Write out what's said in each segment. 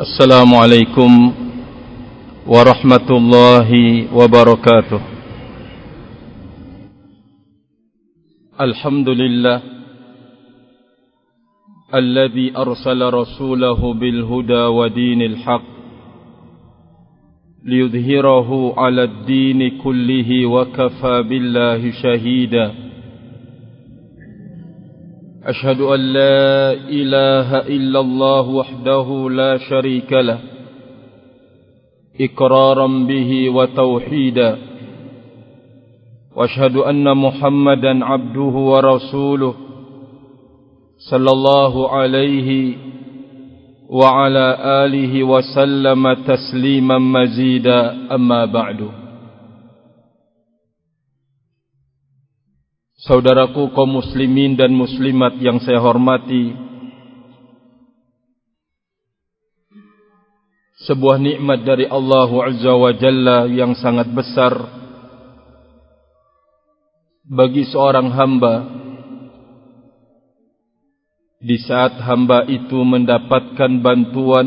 السلام عليكم ورحمة الله وبركاته. الحمد لله الذي أرسل رسوله بالهدى ودين الحق ليظهره على الدين كله وكفى بالله شهيدا. أشهد أن لا إله إلا الله وحده لا شريك له إقرارا به وتوحيدا وأشهد أن محمدا عبده ورسوله صلى الله عليه وعلى آله وسلم تسليما مزيدا أما بعده Saudaraku kaum muslimin dan muslimat yang saya hormati Sebuah nikmat dari Allah Azza wa Jalla yang sangat besar Bagi seorang hamba Di saat hamba itu mendapatkan bantuan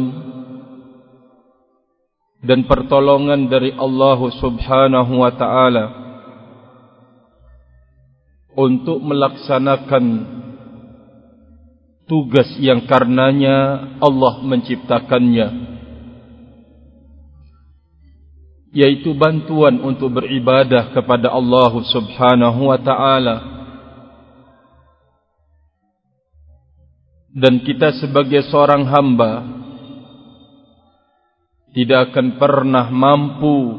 Dan pertolongan dari Allah Subhanahu wa Ta'ala untuk melaksanakan tugas yang karenanya Allah menciptakannya. Yaitu bantuan untuk beribadah kepada Allah Subhanahu wa taala. Dan kita sebagai seorang hamba tidak akan pernah mampu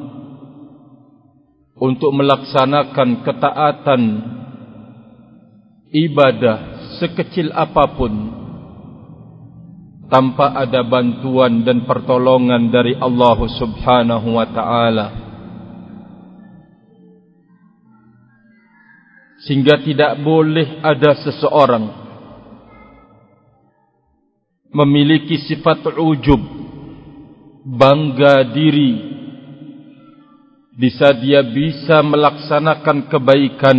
untuk melaksanakan ketaatan ibadah sekecil apapun tanpa ada bantuan dan pertolongan dari Allah Subhanahu wa taala. Sehingga tidak boleh ada seseorang memiliki sifat ujub bangga diri bisa dia bisa melaksanakan kebaikan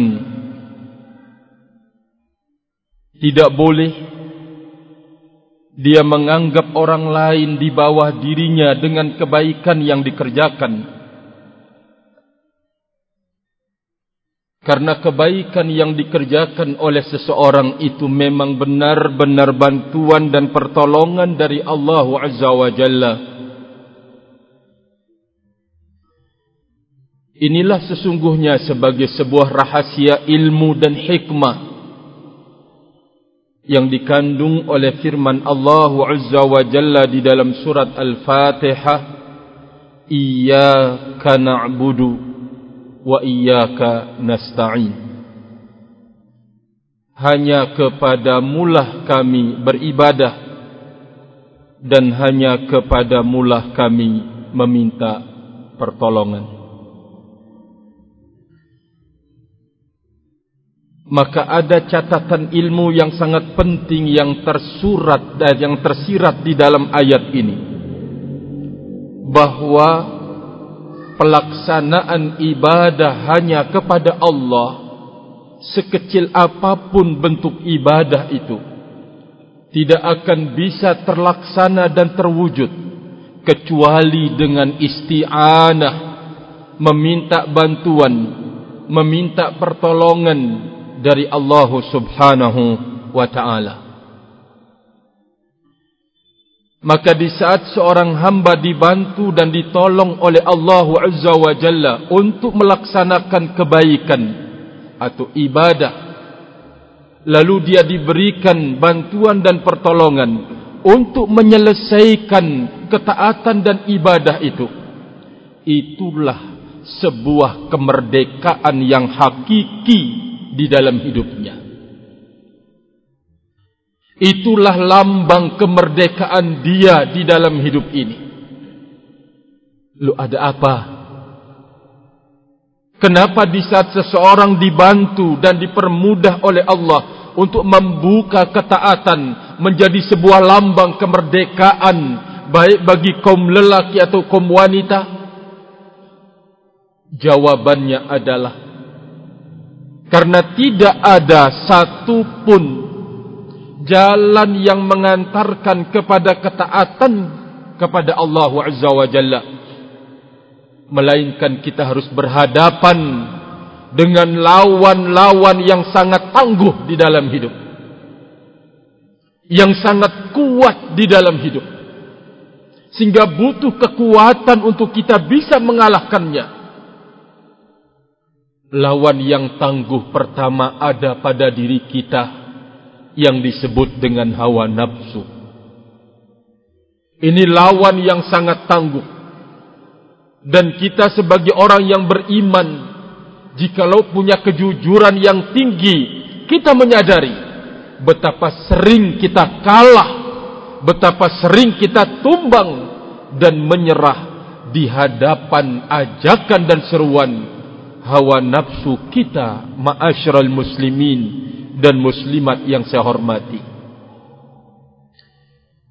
tidak boleh dia menganggap orang lain di bawah dirinya dengan kebaikan yang dikerjakan. Karena kebaikan yang dikerjakan oleh seseorang itu memang benar-benar bantuan dan pertolongan dari Allah Azza wa Jalla. Inilah sesungguhnya sebagai sebuah rahasia ilmu dan hikmah yang dikandung oleh firman Allah Azza wa Jalla di dalam surat Al-Fatihah Iyyaka na'budu wa iyyaka nasta'in. Hanya kepada mulah kami beribadah dan hanya kepada mulah kami meminta pertolongan maka ada catatan ilmu yang sangat penting yang tersurat dan yang tersirat di dalam ayat ini. Bahwa pelaksanaan ibadah hanya kepada Allah sekecil apapun bentuk ibadah itu tidak akan bisa terlaksana dan terwujud kecuali dengan isti'anah meminta bantuan meminta pertolongan dari Allah Subhanahu wa taala. Maka di saat seorang hamba dibantu dan ditolong oleh Allah Azza wa Jalla untuk melaksanakan kebaikan atau ibadah lalu dia diberikan bantuan dan pertolongan untuk menyelesaikan ketaatan dan ibadah itu itulah sebuah kemerdekaan yang hakiki di dalam hidupnya. Itulah lambang kemerdekaan dia di dalam hidup ini. Lu ada apa? Kenapa di saat seseorang dibantu dan dipermudah oleh Allah untuk membuka ketaatan menjadi sebuah lambang kemerdekaan baik bagi kaum lelaki atau kaum wanita? Jawabannya adalah karena tidak ada satu pun jalan yang mengantarkan kepada ketaatan kepada Allah Azza wa Jalla. Melainkan kita harus berhadapan dengan lawan-lawan yang sangat tangguh di dalam hidup. Yang sangat kuat di dalam hidup. Sehingga butuh kekuatan untuk kita bisa mengalahkannya lawan yang tangguh pertama ada pada diri kita yang disebut dengan hawa nafsu. Ini lawan yang sangat tangguh. Dan kita sebagai orang yang beriman, jikalau punya kejujuran yang tinggi, kita menyadari betapa sering kita kalah, betapa sering kita tumbang dan menyerah di hadapan ajakan dan seruan hawa nafsu kita ma'asyiral muslimin dan muslimat yang saya hormati.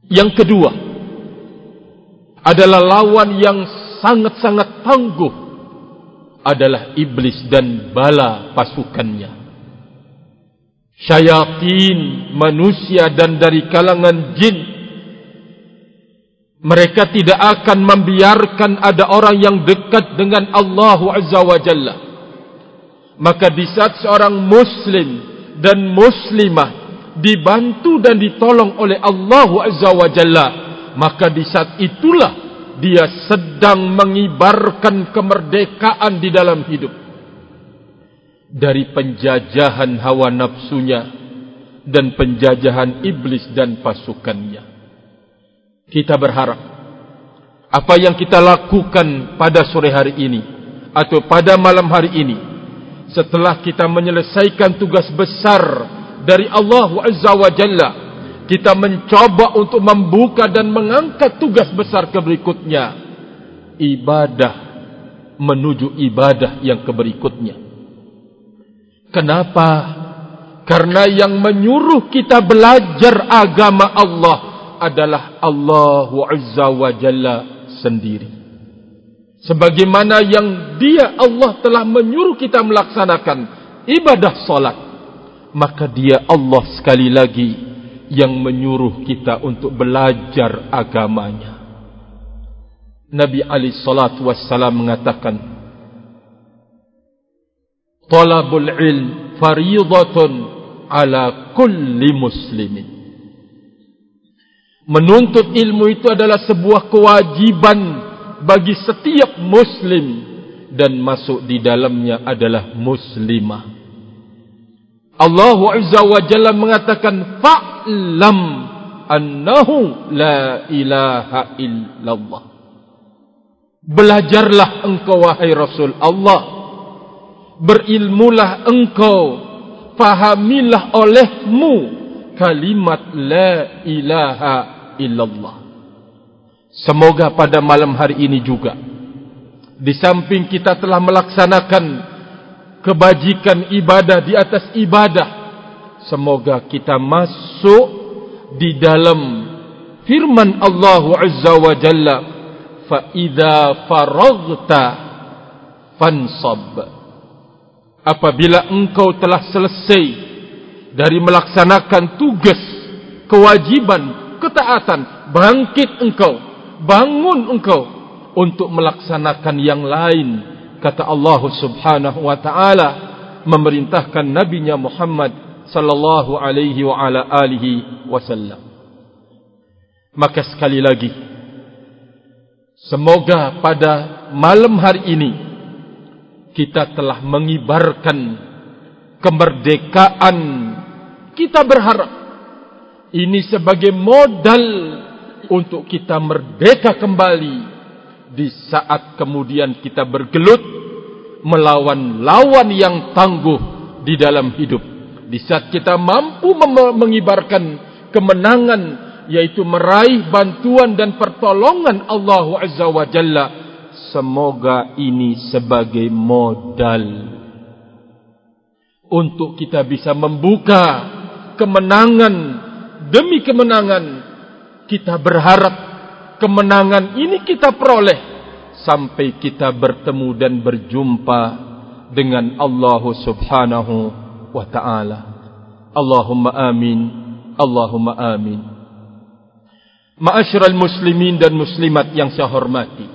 Yang kedua adalah lawan yang sangat-sangat tangguh adalah iblis dan bala pasukannya. Syayatin manusia dan dari kalangan jin mereka tidak akan membiarkan ada orang yang dekat dengan Allah Azza wa Jalla maka di saat seorang muslim dan muslimah dibantu dan ditolong oleh Allah Azza wa Jalla maka di saat itulah dia sedang mengibarkan kemerdekaan di dalam hidup. Dari penjajahan hawa nafsunya dan penjajahan iblis dan pasukannya. Kita berharap apa yang kita lakukan pada sore hari ini atau pada malam hari ini setelah kita menyelesaikan tugas besar dari Allah Azza wa Jalla kita mencoba untuk membuka dan mengangkat tugas besar keberikutnya ibadah menuju ibadah yang keberikutnya kenapa? Karena yang menyuruh kita belajar agama Allah adalah Allah Azza wa Jalla sendiri sebagaimana yang dia Allah telah menyuruh kita melaksanakan ibadah salat maka dia Allah sekali lagi yang menyuruh kita untuk belajar agamanya. Nabi Ali salatu wassalam mengatakan talabul ilm fariidatun ala kulli muslimin. Menuntut ilmu itu adalah sebuah kewajiban bagi setiap muslim dan masuk di dalamnya adalah muslimah. Allah Azza wa Jalla mengatakan fa'lam annahu la ilaha illallah. Belajarlah engkau wahai Rasul Allah. Berilmulah engkau, fahamilah olehmu kalimat la ilaha illallah. Semoga pada malam hari ini juga di samping kita telah melaksanakan kebajikan ibadah di atas ibadah semoga kita masuk di dalam firman Allah Azza wa Jalla fa idza faraghta fansab. Apabila engkau telah selesai dari melaksanakan tugas kewajiban ketaatan bangkit engkau bangun engkau untuk melaksanakan yang lain kata Allah Subhanahu wa taala memerintahkan nabinya Muhammad sallallahu alaihi wa ala alihi wasallam maka sekali lagi semoga pada malam hari ini kita telah mengibarkan kemerdekaan. Kita berharap ini sebagai modal untuk kita merdeka kembali di saat kemudian kita bergelut melawan lawan yang tangguh di dalam hidup. Di saat kita mampu mengibarkan kemenangan yaitu meraih bantuan dan pertolongan Allah Azza wa Jalla semoga ini sebagai modal untuk kita bisa membuka kemenangan demi kemenangan kita berharap kemenangan ini kita peroleh sampai kita bertemu dan berjumpa dengan Allah Subhanahu wa taala. Allahumma amin. Allahumma amin. Ma'asyiral muslimin dan muslimat yang saya hormati.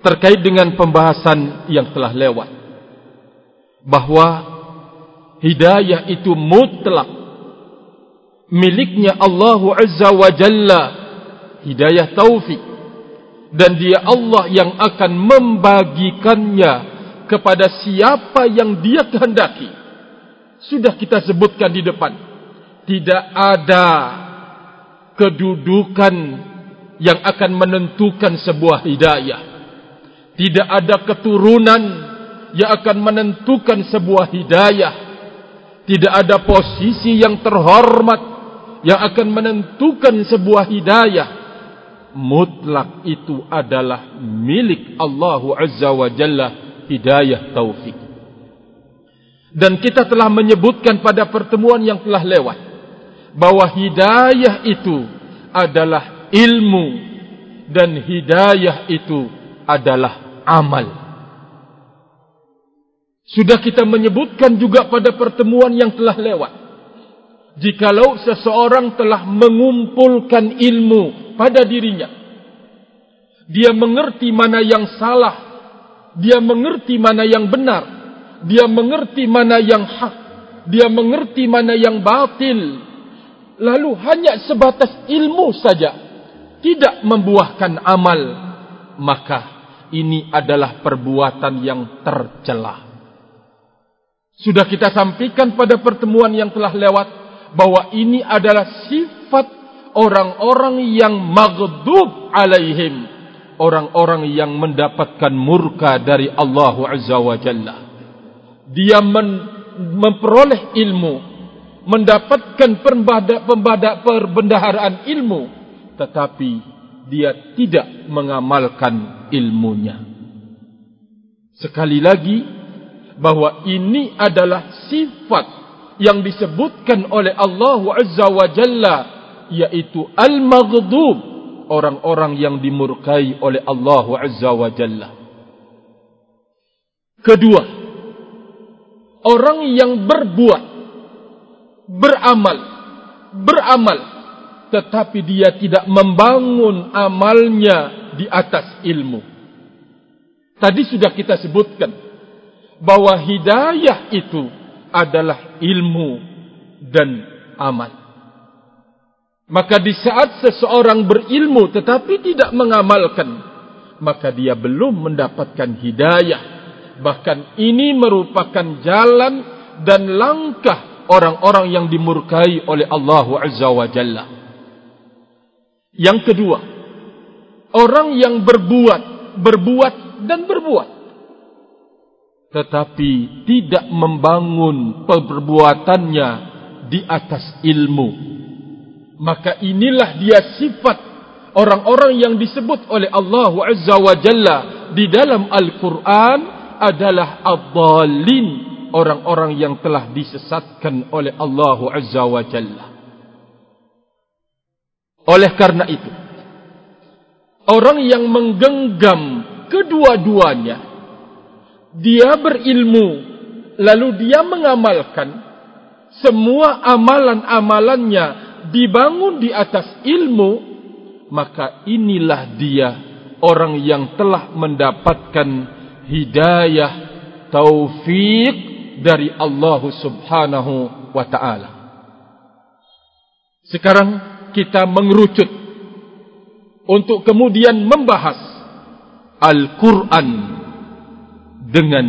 Terkait dengan pembahasan yang telah lewat. Bahawa hidayah itu mutlak. Miliknya Allah Azza wa Jalla. Hidayah taufik. Dan dia Allah yang akan membagikannya kepada siapa yang dia kehendaki. Sudah kita sebutkan di depan. Tidak ada kedudukan yang akan menentukan sebuah hidayah. Tidak ada keturunan yang akan menentukan sebuah hidayah. Tidak ada posisi yang terhormat yang akan menentukan sebuah hidayah. Mutlak itu adalah milik Allah Azza wa Jalla hidayah taufik. Dan kita telah menyebutkan pada pertemuan yang telah lewat bahwa hidayah itu adalah ilmu dan hidayah itu adalah amal. Sudah kita menyebutkan juga pada pertemuan yang telah lewat. Jikalau seseorang telah mengumpulkan ilmu pada dirinya. Dia mengerti mana yang salah. Dia mengerti mana yang benar. Dia mengerti mana yang hak. Dia mengerti mana yang batil lalu hanya sebatas ilmu saja tidak membuahkan amal maka ini adalah perbuatan yang tercela sudah kita sampaikan pada pertemuan yang telah lewat bahwa ini adalah sifat orang-orang yang maghdub alaihim. Orang-orang yang mendapatkan murka dari Allah Azza wa Jalla. Dia memperoleh ilmu mendapatkan perbendaharaan ilmu tetapi dia tidak mengamalkan ilmunya. Sekali lagi bahwa ini adalah sifat yang disebutkan oleh Allah Azza wa Jalla yaitu al-maghdub orang-orang yang dimurkai oleh Allah Azza wa Jalla. Kedua orang yang berbuat beramal beramal tetapi dia tidak membangun amalnya di atas ilmu. Tadi sudah kita sebutkan bahwa hidayah itu adalah ilmu dan amal maka di saat seseorang berilmu tetapi tidak mengamalkan maka dia belum mendapatkan hidayah bahkan ini merupakan jalan dan langkah orang-orang yang dimurkai oleh Allah Azza wa Jalla. Yang kedua, orang yang berbuat, berbuat dan berbuat. Tetapi tidak membangun perbuatannya di atas ilmu. Maka inilah dia sifat orang-orang yang disebut oleh Allah Azza wa Jalla di dalam Al-Quran adalah ad-dhalin orang-orang yang telah disesatkan oleh Allah Azza wa Jalla. Oleh karena itu, orang yang menggenggam kedua-duanya, dia berilmu, lalu dia mengamalkan semua amalan-amalannya dibangun di atas ilmu, maka inilah dia orang yang telah mendapatkan hidayah taufik dari Allah Subhanahu wa taala. Sekarang kita mengerucut untuk kemudian membahas Al-Qur'an dengan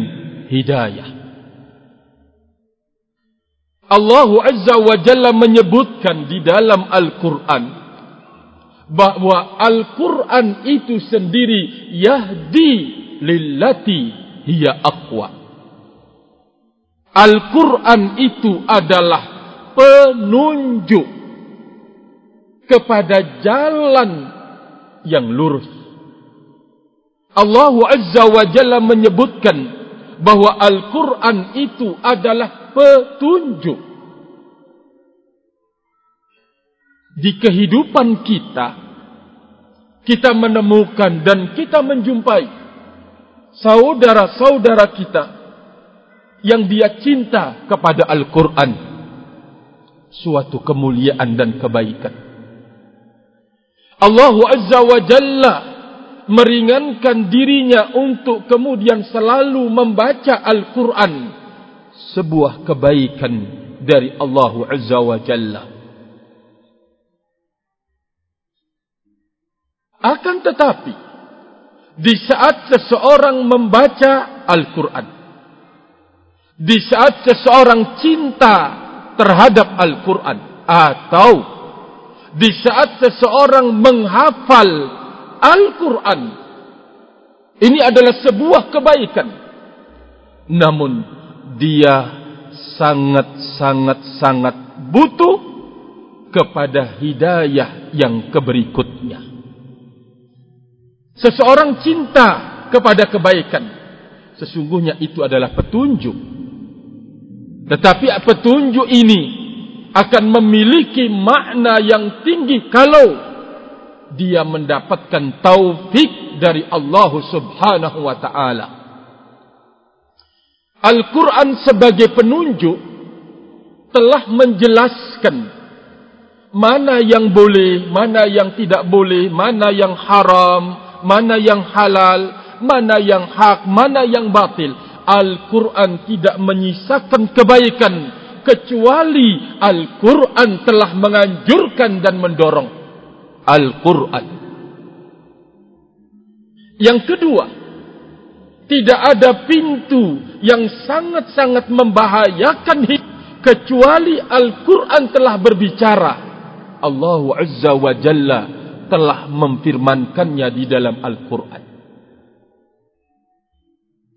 hidayah. Allah Azza wa Jalla menyebutkan di dalam Al-Qur'an bahwa Al-Qur'an itu sendiri yahdi lillati hiya aqwa. Al-Quran itu adalah penunjuk kepada jalan yang lurus. Allah Azza wa Jalla menyebutkan bahwa Al-Quran itu adalah petunjuk. Di kehidupan kita, kita menemukan dan kita menjumpai saudara-saudara kita yang dia cinta kepada Al-Quran suatu kemuliaan dan kebaikan Allah Azza wa Jalla meringankan dirinya untuk kemudian selalu membaca Al-Quran. Sebuah kebaikan dari Allah Azza wa Jalla. Akan tetapi di saat seseorang membaca Al-Quran di saat seseorang cinta terhadap Al-Quran atau di saat seseorang menghafal Al-Quran. Ini adalah sebuah kebaikan. Namun dia sangat-sangat-sangat butuh kepada hidayah yang keberikutnya. Seseorang cinta kepada kebaikan sesungguhnya itu adalah petunjuk. Tetapi petunjuk ini akan memiliki makna yang tinggi kalau dia mendapatkan taufik dari Allah Subhanahu wa taala. Al-Quran sebagai penunjuk telah menjelaskan mana yang boleh, mana yang tidak boleh, mana yang haram, mana yang halal, mana yang hak, mana yang batil. Al-Quran tidak menyisakan kebaikan kecuali Al-Quran telah menganjurkan dan mendorong Al-Quran. Yang kedua, tidak ada pintu yang sangat-sangat membahayakan hidup kecuali Al-Quran telah berbicara. Allah Azza wa Jalla telah memfirmankannya di dalam Al-Quran.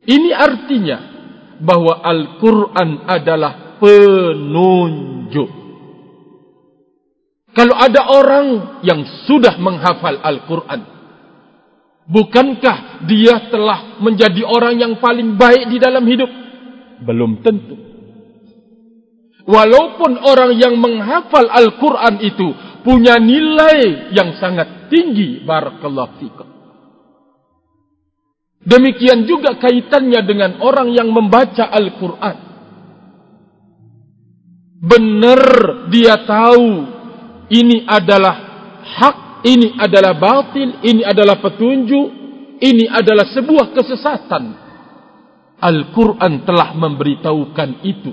Ini artinya bahwa Al-Quran adalah penunjuk. Kalau ada orang yang sudah menghafal Al-Quran, bukankah dia telah menjadi orang yang paling baik di dalam hidup? Belum tentu. Walaupun orang yang menghafal Al-Quran itu punya nilai yang sangat tinggi, Barakallahu fikum. Demikian juga kaitannya dengan orang yang membaca Al-Quran benar dia tahu ini adalah hak, ini adalah batil, ini adalah petunjuk, ini adalah sebuah kesesatan. Al-Quran telah memberitahukan itu.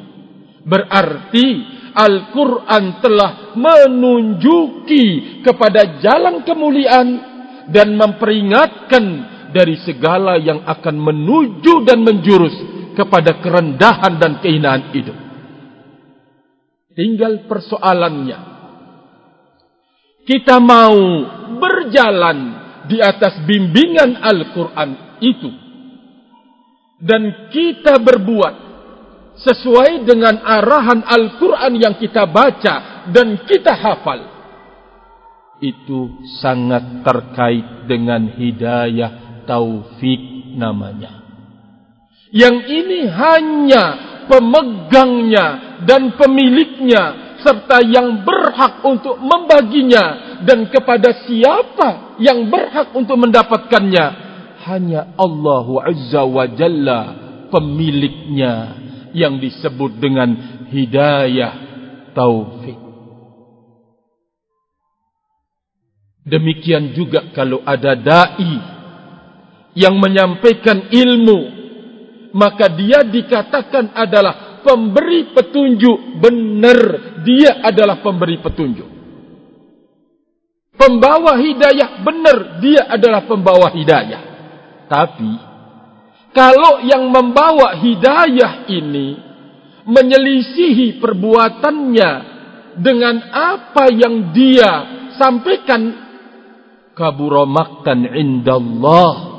Berarti Al-Quran telah menunjuki kepada jalan kemuliaan dan memperingatkan dari segala yang akan menuju dan menjurus kepada kerendahan dan kehinaan hidup. Tinggal persoalannya. Kita mau berjalan di atas bimbingan Al-Quran itu. Dan kita berbuat sesuai dengan arahan Al-Quran yang kita baca dan kita hafal. Itu sangat terkait dengan hidayah taufik namanya. Yang ini hanya pemegangnya dan pemiliknya serta yang berhak untuk membaginya dan kepada siapa yang berhak untuk mendapatkannya. Hanya Allah Azza wa Jalla pemiliknya yang disebut dengan hidayah taufik. Demikian juga kalau ada dai yang menyampaikan ilmu maka dia dikatakan adalah pemberi petunjuk benar. Dia adalah pemberi petunjuk. Pembawa hidayah benar dia adalah pembawa hidayah. Tapi kalau yang membawa hidayah ini menyelisihi perbuatannya dengan apa yang dia sampaikan kaburomaktan indallah.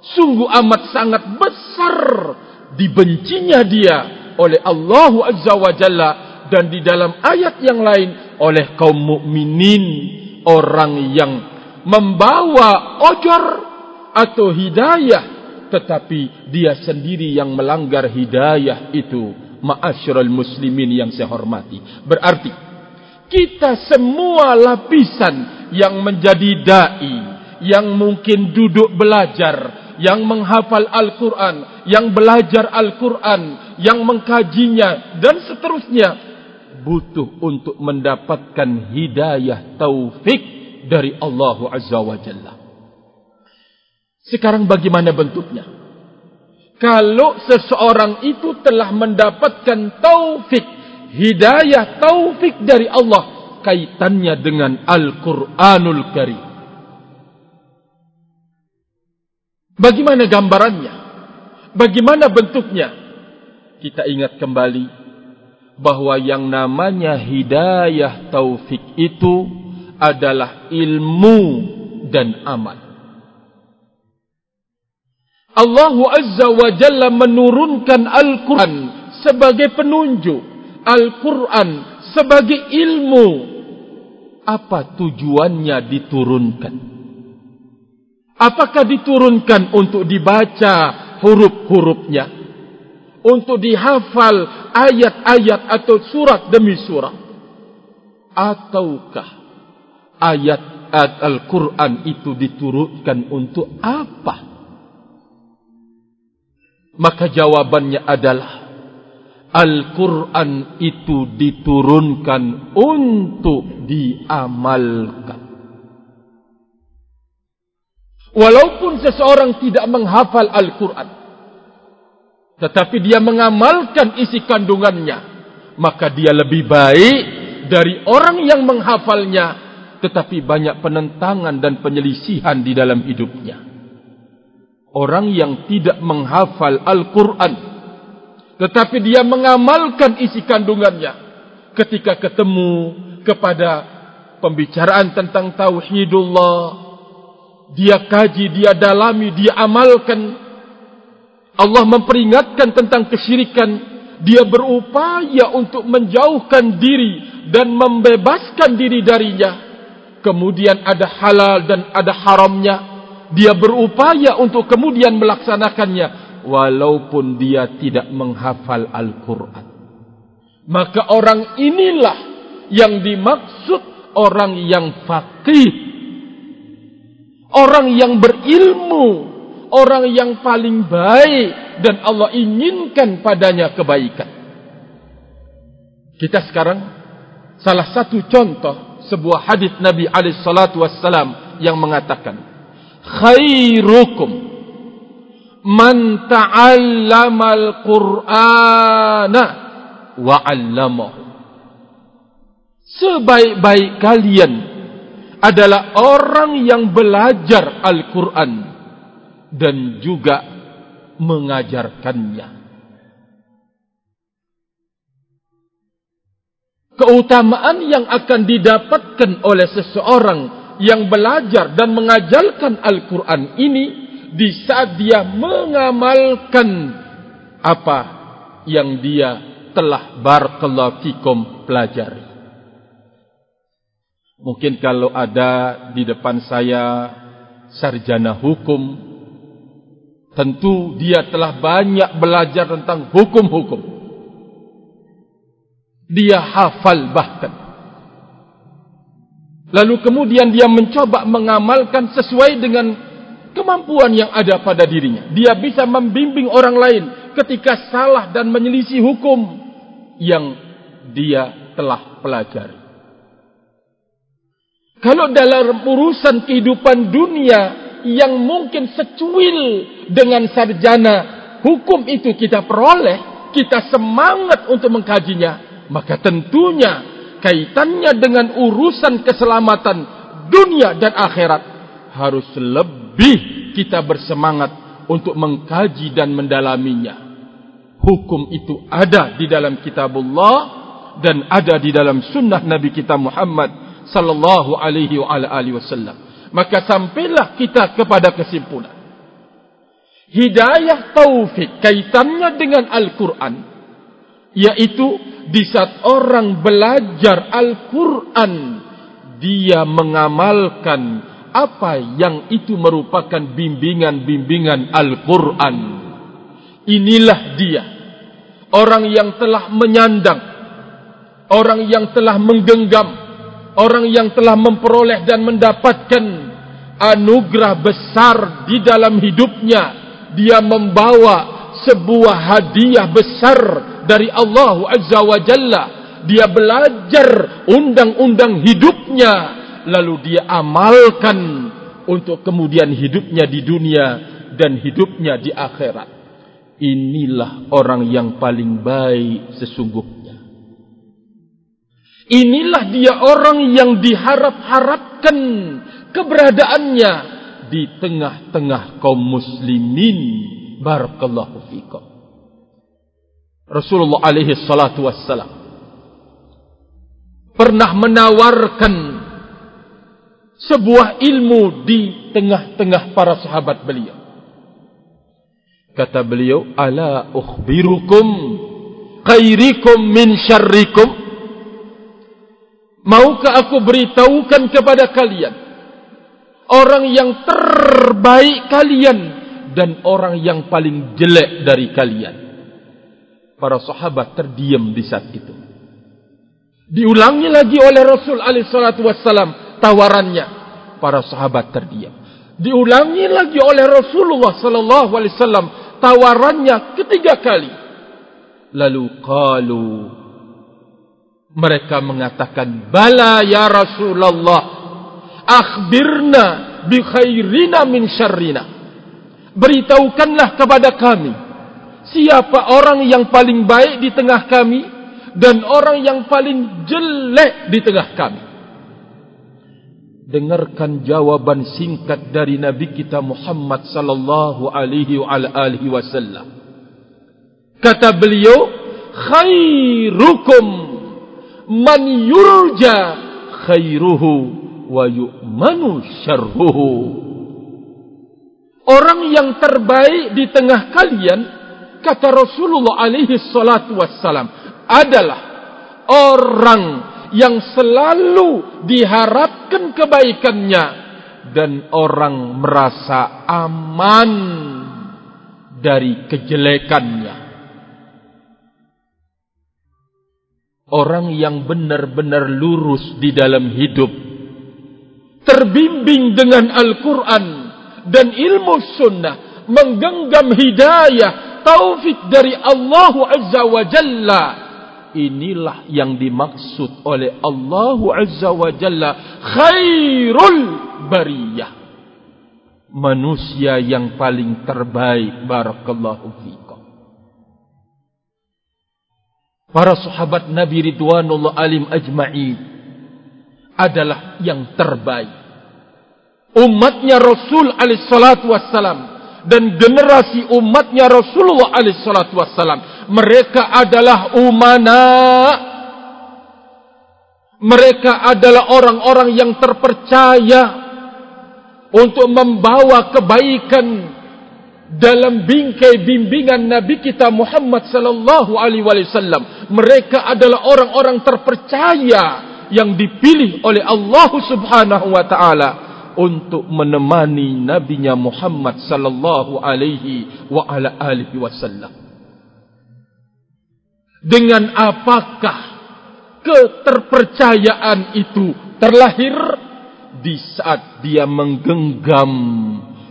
Sungguh amat sangat besar dibencinya dia oleh Allah Azza wa Jalla dan di dalam ayat yang lain oleh kaum mukminin orang yang membawa ojor atau hidayah tetapi dia sendiri yang melanggar hidayah itu. Ma'asyiral muslimin yang saya hormati. Berarti kita semua lapisan yang menjadi dai yang mungkin duduk belajar yang menghafal Al-Quran, yang belajar Al-Quran, yang mengkajinya, dan seterusnya, butuh untuk mendapatkan hidayah taufik dari Allah Azza wa Jalla. Sekarang bagaimana bentuknya? Kalau seseorang itu telah mendapatkan taufik, hidayah taufik dari Allah, kaitannya dengan Al-Quranul Karim. Bagaimana gambarannya? Bagaimana bentuknya? Kita ingat kembali bahawa yang namanya hidayah taufik itu adalah ilmu dan amal. Allah Azza wa Jalla menurunkan Al-Quran sebagai penunjuk. Al-Quran sebagai ilmu. Apa tujuannya diturunkan? Apakah diturunkan untuk dibaca huruf-hurufnya? Untuk dihafal ayat-ayat atau surat demi surat? Ataukah ayat Al-Quran itu diturunkan untuk apa? Maka jawabannya adalah Al-Quran itu diturunkan untuk diamalkan. Walaupun seseorang tidak menghafal Al-Quran. Tetapi dia mengamalkan isi kandungannya. Maka dia lebih baik dari orang yang menghafalnya. Tetapi banyak penentangan dan penyelisihan di dalam hidupnya. Orang yang tidak menghafal Al-Quran. Tetapi dia mengamalkan isi kandungannya. Ketika ketemu kepada pembicaraan tentang Tauhidullah dia kaji, dia dalami, dia amalkan. Allah memperingatkan tentang kesyirikan. Dia berupaya untuk menjauhkan diri dan membebaskan diri darinya. Kemudian ada halal dan ada haramnya. Dia berupaya untuk kemudian melaksanakannya. Walaupun dia tidak menghafal Al-Quran. Maka orang inilah yang dimaksud orang yang faqih orang yang berilmu, orang yang paling baik dan Allah inginkan padanya kebaikan. Kita sekarang salah satu contoh sebuah hadis Nabi alaihi salatu yang mengatakan khairukum man ta'allama al-Qur'ana wa 'allamahu Sebaik-baik kalian adalah orang yang belajar Al-Quran dan juga mengajarkannya. Keutamaan yang akan didapatkan oleh seseorang yang belajar dan mengajarkan Al-Quran ini di saat dia mengamalkan apa yang dia telah barakallahu fikum pelajari. Mungkin kalau ada di depan saya sarjana hukum, tentu dia telah banyak belajar tentang hukum-hukum. Dia hafal bahkan. Lalu kemudian dia mencoba mengamalkan sesuai dengan kemampuan yang ada pada dirinya. Dia bisa membimbing orang lain ketika salah dan menyelisih hukum yang dia telah pelajari. Kalau dalam urusan kehidupan dunia yang mungkin secuil dengan sarjana hukum itu kita peroleh, kita semangat untuk mengkajinya, maka tentunya kaitannya dengan urusan keselamatan dunia dan akhirat harus lebih kita bersemangat untuk mengkaji dan mendalaminya. Hukum itu ada di dalam kitabullah dan ada di dalam sunnah Nabi kita Muhammad sallallahu alaihi wa ala alihi wasallam. Maka sampailah kita kepada kesimpulan. Hidayah taufik kaitannya dengan Al-Qur'an yaitu di saat orang belajar Al-Qur'an dia mengamalkan apa yang itu merupakan bimbingan-bimbingan Al-Qur'an. Inilah dia. Orang yang telah menyandang orang yang telah menggenggam orang yang telah memperoleh dan mendapatkan anugerah besar di dalam hidupnya dia membawa sebuah hadiah besar dari Allah Azza wa Jalla dia belajar undang-undang hidupnya lalu dia amalkan untuk kemudian hidupnya di dunia dan hidupnya di akhirat. Inilah orang yang paling baik sesungguhnya. Inilah dia orang yang diharap-harapkan keberadaannya di tengah-tengah kaum muslimin. Barakallahu fikum. Rasulullah alaihi salatu wassalam pernah menawarkan sebuah ilmu di tengah-tengah para sahabat beliau. Kata beliau, "Ala ukhbirukum khairikum min syarrikum?" Maukah aku beritahukan kepada kalian orang yang terbaik kalian dan orang yang paling jelek dari kalian? Para sahabat terdiam di saat itu. Diulangi lagi oleh Rasul alaihi salatu wassalam tawarannya. Para sahabat terdiam. Diulangi lagi oleh Rasulullah sallallahu alaihi wasallam tawarannya ketiga kali. Lalu qalu mereka mengatakan bala ya Rasulullah akhbirna bi khairina min syarrina beritahukanlah kepada kami siapa orang yang paling baik di tengah kami dan orang yang paling jelek di tengah kami. Dengarkan jawaban singkat dari Nabi kita Muhammad sallallahu alaihi wasallam. Kata beliau, khairukum man yurja khairuhu wa yu'manu syarruhu. Orang yang terbaik di tengah kalian kata Rasulullah alaihi salatu wassalam adalah orang yang selalu diharapkan kebaikannya dan orang merasa aman dari kejelekannya. Orang yang benar-benar lurus di dalam hidup, terbimbing dengan Al-Quran dan ilmu sunnah, menggenggam hidayah, taufik dari Allah Azza wa Jalla, inilah yang dimaksud oleh Allah Azza wa Jalla khairul bariyah. Manusia yang paling terbaik barakallahu fikum para sahabat Nabi Ridwanullah alim ajma'in adalah yang terbaik. Umatnya Rasul alaihi salatu wassalam dan generasi umatnya Rasulullah alaihi salatu wassalam mereka adalah umana. Mereka adalah orang-orang yang terpercaya untuk membawa kebaikan dalam bingkai bimbingan Nabi kita Muhammad sallallahu alaihi wasallam mereka adalah orang-orang terpercaya yang dipilih oleh Allah Subhanahu wa taala untuk menemani nabinya Muhammad sallallahu alaihi wa ala alihi wasallam. Dengan apakah keterpercayaan itu terlahir di saat dia menggenggam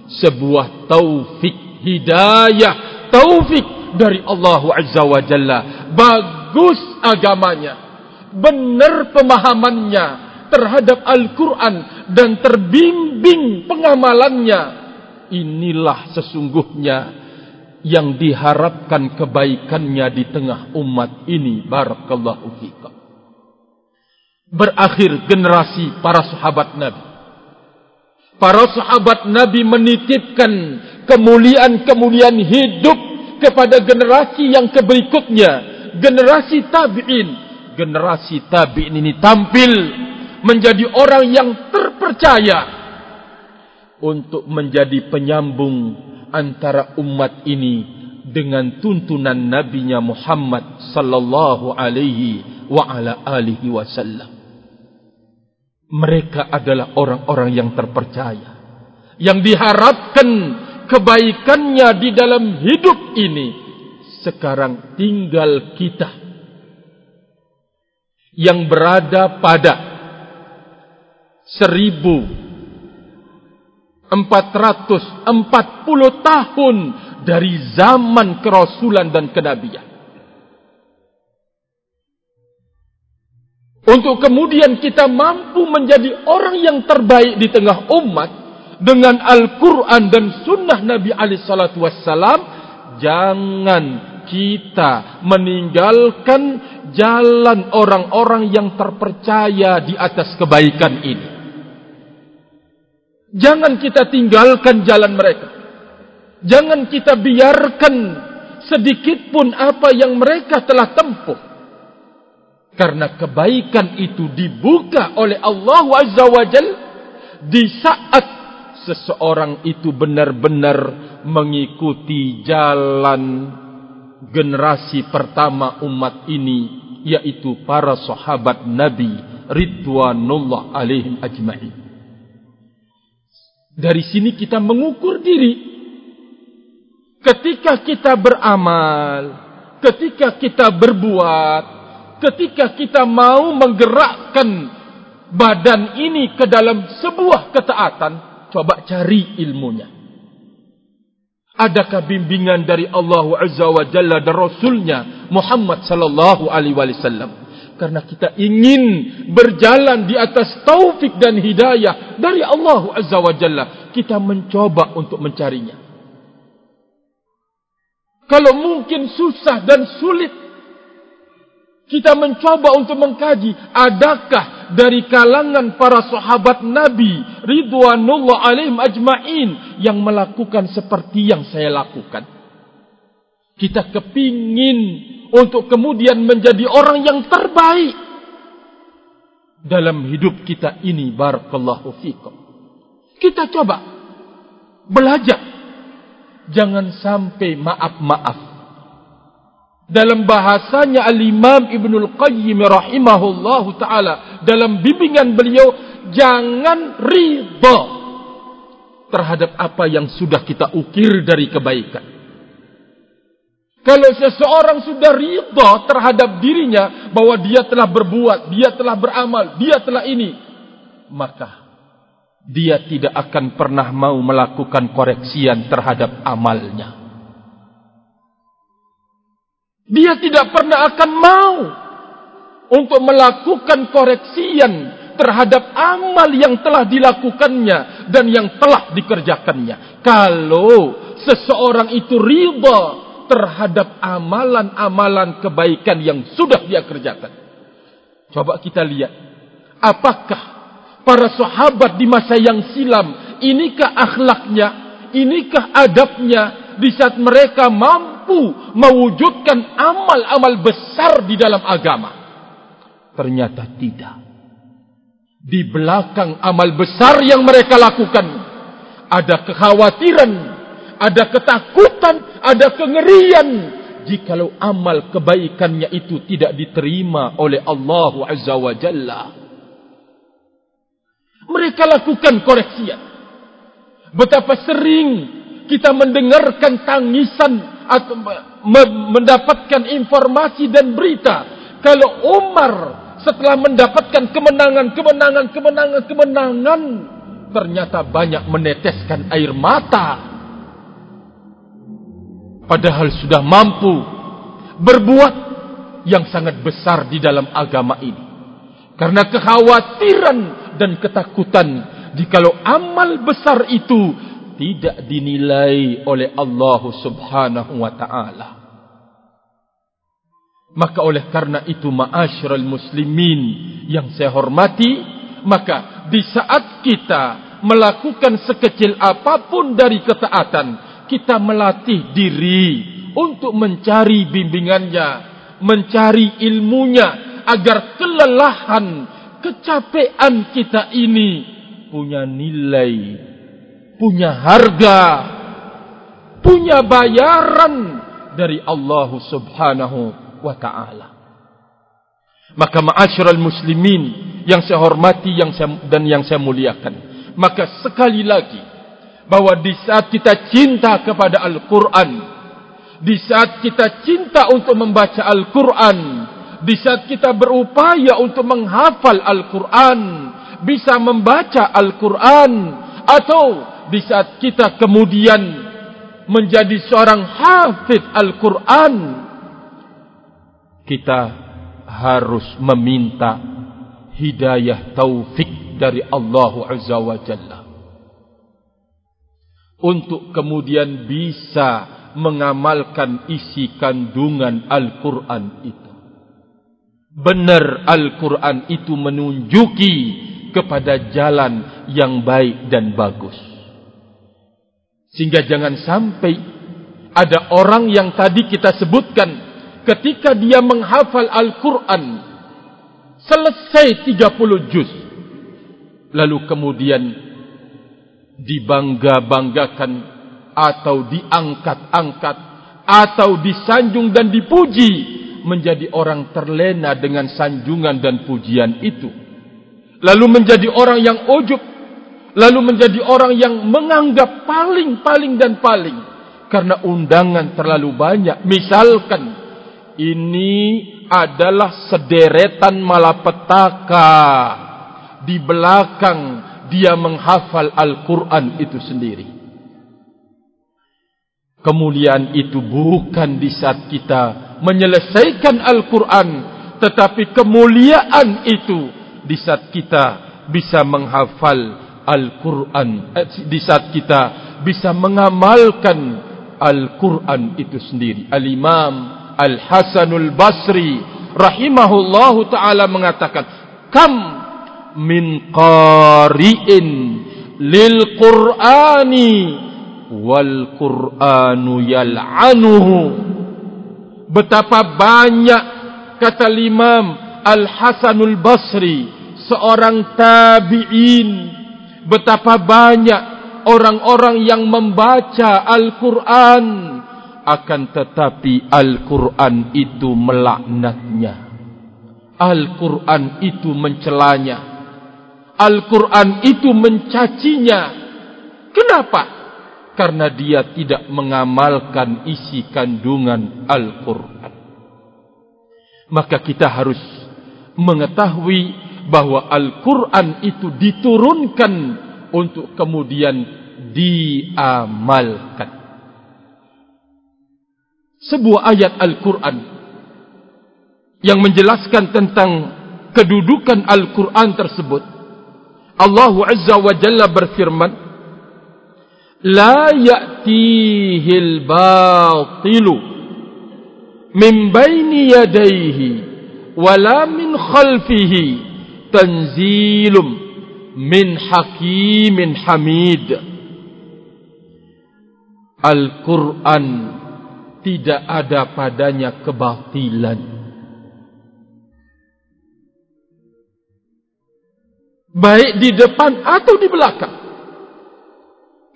sebuah taufik hidayah taufik dari Allah Azza wa Jalla bagus agamanya benar pemahamannya terhadap Al-Quran dan terbimbing pengamalannya. Inilah sesungguhnya yang diharapkan kebaikannya di tengah umat ini. Barakallahu fiqah. Berakhir generasi para sahabat Nabi. Para sahabat Nabi menitipkan kemuliaan-kemuliaan hidup kepada generasi yang keberikutnya. Generasi tabi'in. Generasi tabi'in ini tampil menjadi orang yang terpercaya untuk menjadi penyambung antara umat ini dengan tuntunan nabinya Muhammad sallallahu alaihi wa ala alihi wasallam mereka adalah orang-orang yang terpercaya yang diharapkan kebaikannya di dalam hidup ini sekarang tinggal kita yang berada pada seribu empat ratus empat puluh tahun dari zaman kerasulan dan kenabian. untuk kemudian kita mampu menjadi orang yang terbaik di tengah umat dengan Al-Quran dan Sunnah Nabi Ali Shallallahu Wasallam, jangan kita meninggalkan jalan orang-orang yang terpercaya di atas kebaikan ini. Jangan kita tinggalkan jalan mereka. Jangan kita biarkan sedikit pun apa yang mereka telah tempuh. Karena kebaikan itu dibuka oleh Allah Azza wa Jal di saat seseorang itu benar-benar mengikuti jalan generasi pertama umat ini yaitu para sahabat Nabi Ridwanullah alaihim ajma'in. Dari sini kita mengukur diri ketika kita beramal, ketika kita berbuat, ketika kita mau menggerakkan badan ini ke dalam sebuah ketaatan, coba cari ilmunya. Adakah bimbingan dari Allah Azza wa Jalla dan Rasulnya Muhammad sallallahu alaihi wasallam? Karena kita ingin berjalan di atas taufik dan hidayah dari Allah Azza wa Jalla, kita mencoba untuk mencarinya. Kalau mungkin susah dan sulit kita mencoba untuk mengkaji adakah dari kalangan para sahabat Nabi ridwanullah alaihim ajmain yang melakukan seperti yang saya lakukan. Kita kepingin untuk kemudian menjadi orang yang terbaik dalam hidup kita ini barakallahu fikum. Kita coba belajar jangan sampai maaf-maaf dalam bahasanya al-Imam Ibnul Qayyim rahimahullahu taala dalam bimbingan beliau jangan ridha terhadap apa yang sudah kita ukir dari kebaikan. Kalau seseorang sudah ridha terhadap dirinya bahwa dia telah berbuat, dia telah beramal, dia telah ini, maka dia tidak akan pernah mau melakukan koreksian terhadap amalnya. Dia tidak pernah akan mau untuk melakukan koreksian terhadap amal yang telah dilakukannya dan yang telah dikerjakannya. Kalau seseorang itu riba terhadap amalan-amalan kebaikan yang sudah dia kerjakan. Coba kita lihat. Apakah para sahabat di masa yang silam, inikah akhlaknya, inikah adabnya di saat mereka mampu mewujudkan amal-amal besar di dalam agama. Ternyata tidak. Di belakang amal besar yang mereka lakukan, ada kekhawatiran, ada ketakutan, ada kengerian. Jikalau amal kebaikannya itu tidak diterima oleh Allah Azza wa Jalla. Mereka lakukan koreksian. Betapa sering kita mendengarkan tangisan atau mendapatkan informasi dan berita kalau Umar setelah mendapatkan kemenangan kemenangan kemenangan kemenangan ternyata banyak meneteskan air mata padahal sudah mampu berbuat yang sangat besar di dalam agama ini karena kekhawatiran dan ketakutan jikalau amal besar itu tidak dinilai oleh Allah Subhanahu wa taala. Maka oleh karena itu ma'asyiral muslimin yang saya hormati, maka di saat kita melakukan sekecil apapun dari ketaatan, kita melatih diri untuk mencari bimbingannya, mencari ilmunya agar kelelahan, kecapean kita ini punya nilai punya harga, punya bayaran dari Allah Subhanahu wa taala. Maka ma'asyiral muslimin yang saya hormati yang saya, dan yang saya muliakan, maka sekali lagi bahwa di saat kita cinta kepada Al-Qur'an, di saat kita cinta untuk membaca Al-Qur'an, di saat kita berupaya untuk menghafal Al-Qur'an, bisa membaca Al-Qur'an atau di saat kita kemudian menjadi seorang hafid Al-Quran kita harus meminta hidayah taufik dari Allah Azza wa Jalla untuk kemudian bisa mengamalkan isi kandungan Al-Quran itu. Benar Al-Quran itu menunjuki kepada jalan yang baik dan bagus. Sehingga jangan sampai ada orang yang tadi kita sebutkan ketika dia menghafal Al-Quran selesai 30 juz. Lalu kemudian dibangga-banggakan atau diangkat-angkat atau disanjung dan dipuji menjadi orang terlena dengan sanjungan dan pujian itu. Lalu menjadi orang yang ujub lalu menjadi orang yang menganggap paling-paling dan paling. Karena undangan terlalu banyak. Misalkan ini adalah sederetan malapetaka. Di belakang dia menghafal Al-Quran itu sendiri. Kemuliaan itu bukan di saat kita menyelesaikan Al-Quran tetapi kemuliaan itu di saat kita bisa menghafal Al-Quran eh, di saat kita bisa mengamalkan Al-Quran itu sendiri. Al-Imam Al-Hasanul Basri rahimahullahu ta'ala mengatakan kam min qari'in lil Qur'ani wal Qur'anu yal'anuhu. Betapa banyak kata Imam Al Hasanul Basri seorang tabi'in. Betapa banyak orang-orang yang membaca Al-Qur'an akan tetapi Al-Qur'an itu melaknatnya Al-Qur'an itu mencelanya Al-Qur'an itu mencacinya kenapa karena dia tidak mengamalkan isi kandungan Al-Quran. Maka kita harus mengetahui bahwa Al-Quran itu diturunkan untuk kemudian diamalkan sebuah ayat Al-Quran yang menjelaskan tentang kedudukan Al-Quran tersebut. Allah Azza wa Jalla berfirman, لا يأتيه الباطل من بين يديه ولا من خلفه تنزيل من حكيم حميد Al-Quran tidak ada padanya kebatilan. Baik di depan atau di belakang.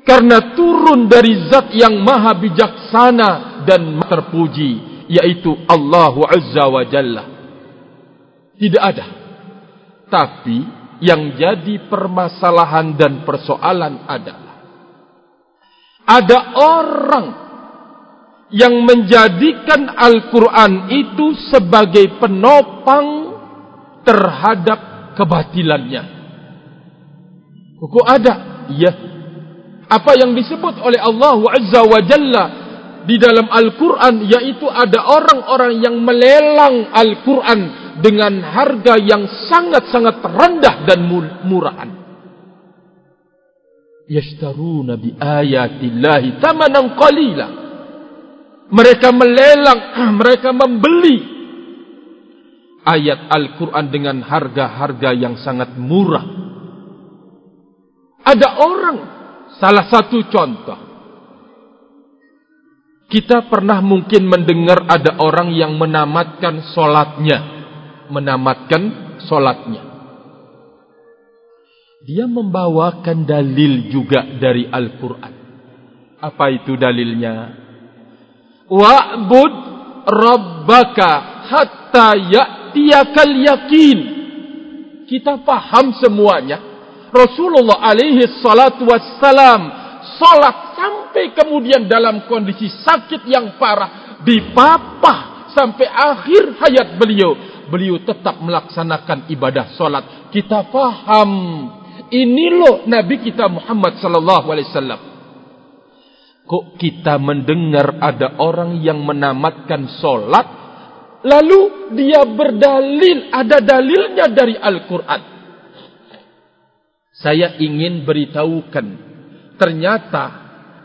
Karena turun dari zat yang maha bijaksana dan terpuji yaitu Allah Azza wa Jalla. Tidak ada. Tapi yang jadi permasalahan dan persoalan adalah ada orang yang menjadikan Al-Quran itu sebagai penopang terhadap kebatilannya. Kok ada? Ya, apa yang disebut oleh Allah Azza wa Jalla di dalam Al-Quran yaitu ada orang-orang yang melelang Al-Quran dengan harga yang sangat-sangat rendah dan murahan. Yashtaruna bi ayatillahi tamanan qalila. Mereka melelang, mereka membeli ayat Al-Quran dengan harga-harga yang sangat murah. Ada orang Salah satu contoh. Kita pernah mungkin mendengar ada orang yang menamatkan solatnya. Menamatkan solatnya. Dia membawakan dalil juga dari Al-Quran. Apa itu dalilnya? Wa'bud rabbaka hatta ya'tiyakal yakin. Kita paham semuanya. Rasulullah alaihi salatu wassalam salat sampai kemudian dalam kondisi sakit yang parah dipapah sampai akhir hayat beliau beliau tetap melaksanakan ibadah salat kita faham ini loh nabi kita Muhammad sallallahu alaihi wasallam kok kita mendengar ada orang yang menamatkan salat lalu dia berdalil, ada dalilnya dari Al-Quran. Saya ingin beritahukan, ternyata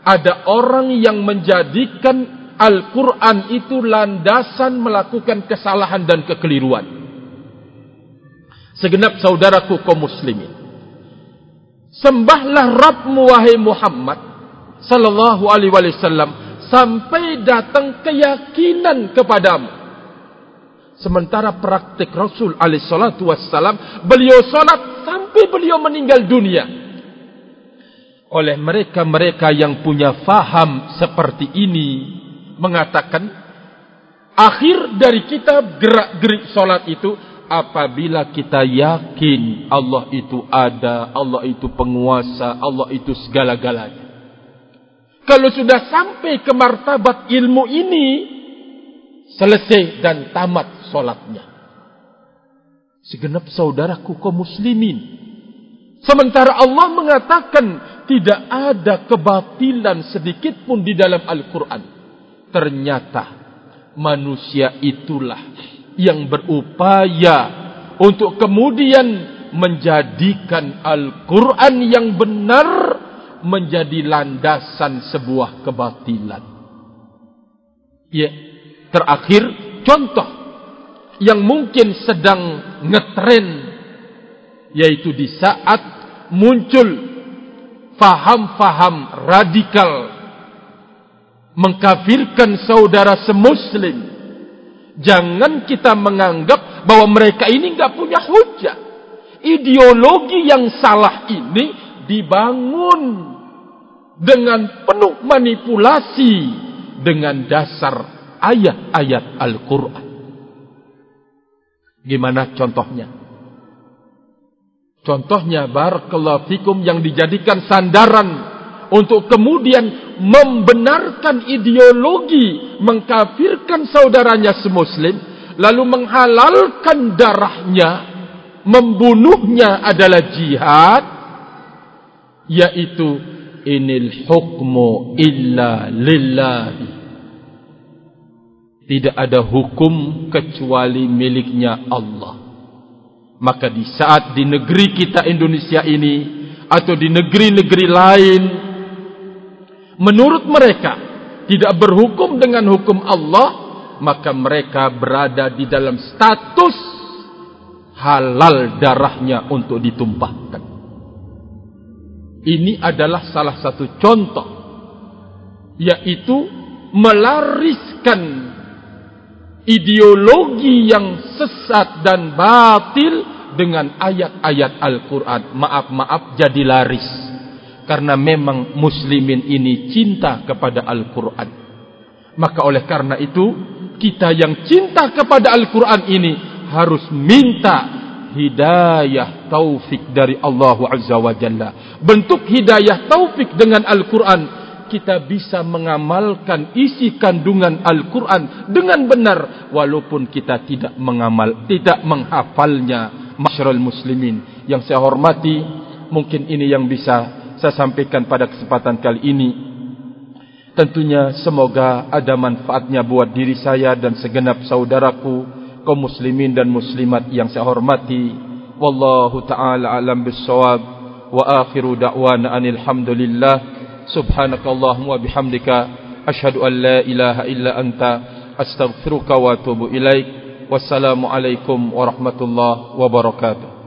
ada orang yang menjadikan Al-Quran itu landasan melakukan kesalahan dan kekeliruan. Segenap saudaraku kaum muslimin. Sembahlah Rabbmu wahai Muhammad sallallahu alaihi wasallam sampai datang keyakinan kepadamu. Sementara praktik Rasul alaihi salatu wassalam, beliau salat sampai beliau meninggal dunia. Oleh mereka-mereka yang punya faham seperti ini mengatakan akhir dari kita gerak-gerik salat itu apabila kita yakin Allah itu ada, Allah itu penguasa, Allah itu segala-galanya. Kalau sudah sampai ke martabat ilmu ini, selesai dan tamat solatnya. Segenap saudaraku kaum muslimin. Sementara Allah mengatakan tidak ada kebatilan sedikit pun di dalam Al-Quran. Ternyata manusia itulah yang berupaya untuk kemudian menjadikan Al-Quran yang benar menjadi landasan sebuah kebatilan. Ya, terakhir contoh yang mungkin sedang ngetren yaitu di saat muncul faham-faham radikal mengkafirkan saudara semuslim jangan kita menganggap bahwa mereka ini enggak punya hujah ideologi yang salah ini dibangun dengan penuh manipulasi dengan dasar ayat-ayat Al-Quran. Gimana contohnya? Contohnya Barakallahu Fikum yang dijadikan sandaran untuk kemudian membenarkan ideologi mengkafirkan saudaranya semuslim lalu menghalalkan darahnya membunuhnya adalah jihad yaitu inil hukmu illa lillahi tidak ada hukum kecuali miliknya Allah. Maka di saat di negeri kita Indonesia ini atau di negeri-negeri lain menurut mereka tidak berhukum dengan hukum Allah, maka mereka berada di dalam status halal darahnya untuk ditumpahkan. Ini adalah salah satu contoh yaitu melariskan ideologi yang sesat dan batil dengan ayat-ayat Al-Quran. Maaf-maaf jadi laris. Karena memang muslimin ini cinta kepada Al-Quran. Maka oleh karena itu, kita yang cinta kepada Al-Quran ini harus minta hidayah taufik dari Allah Azza wa Jalla. Bentuk hidayah taufik dengan Al-Quran kita bisa mengamalkan isi kandungan Al-Quran dengan benar walaupun kita tidak mengamal, tidak menghafalnya. Masyarakat muslimin yang saya hormati mungkin ini yang bisa saya sampaikan pada kesempatan kali ini. Tentunya semoga ada manfaatnya buat diri saya dan segenap saudaraku kaum muslimin dan muslimat yang saya hormati wallahu taala alam bisawab wa akhiru da'wana anil hamdulillah subhanakallahumma bihamdika ashhadu an la ilaha illa anta astaghfiruka wa atubu ilaik wassalamu alaikum warahmatullahi wabarakatuh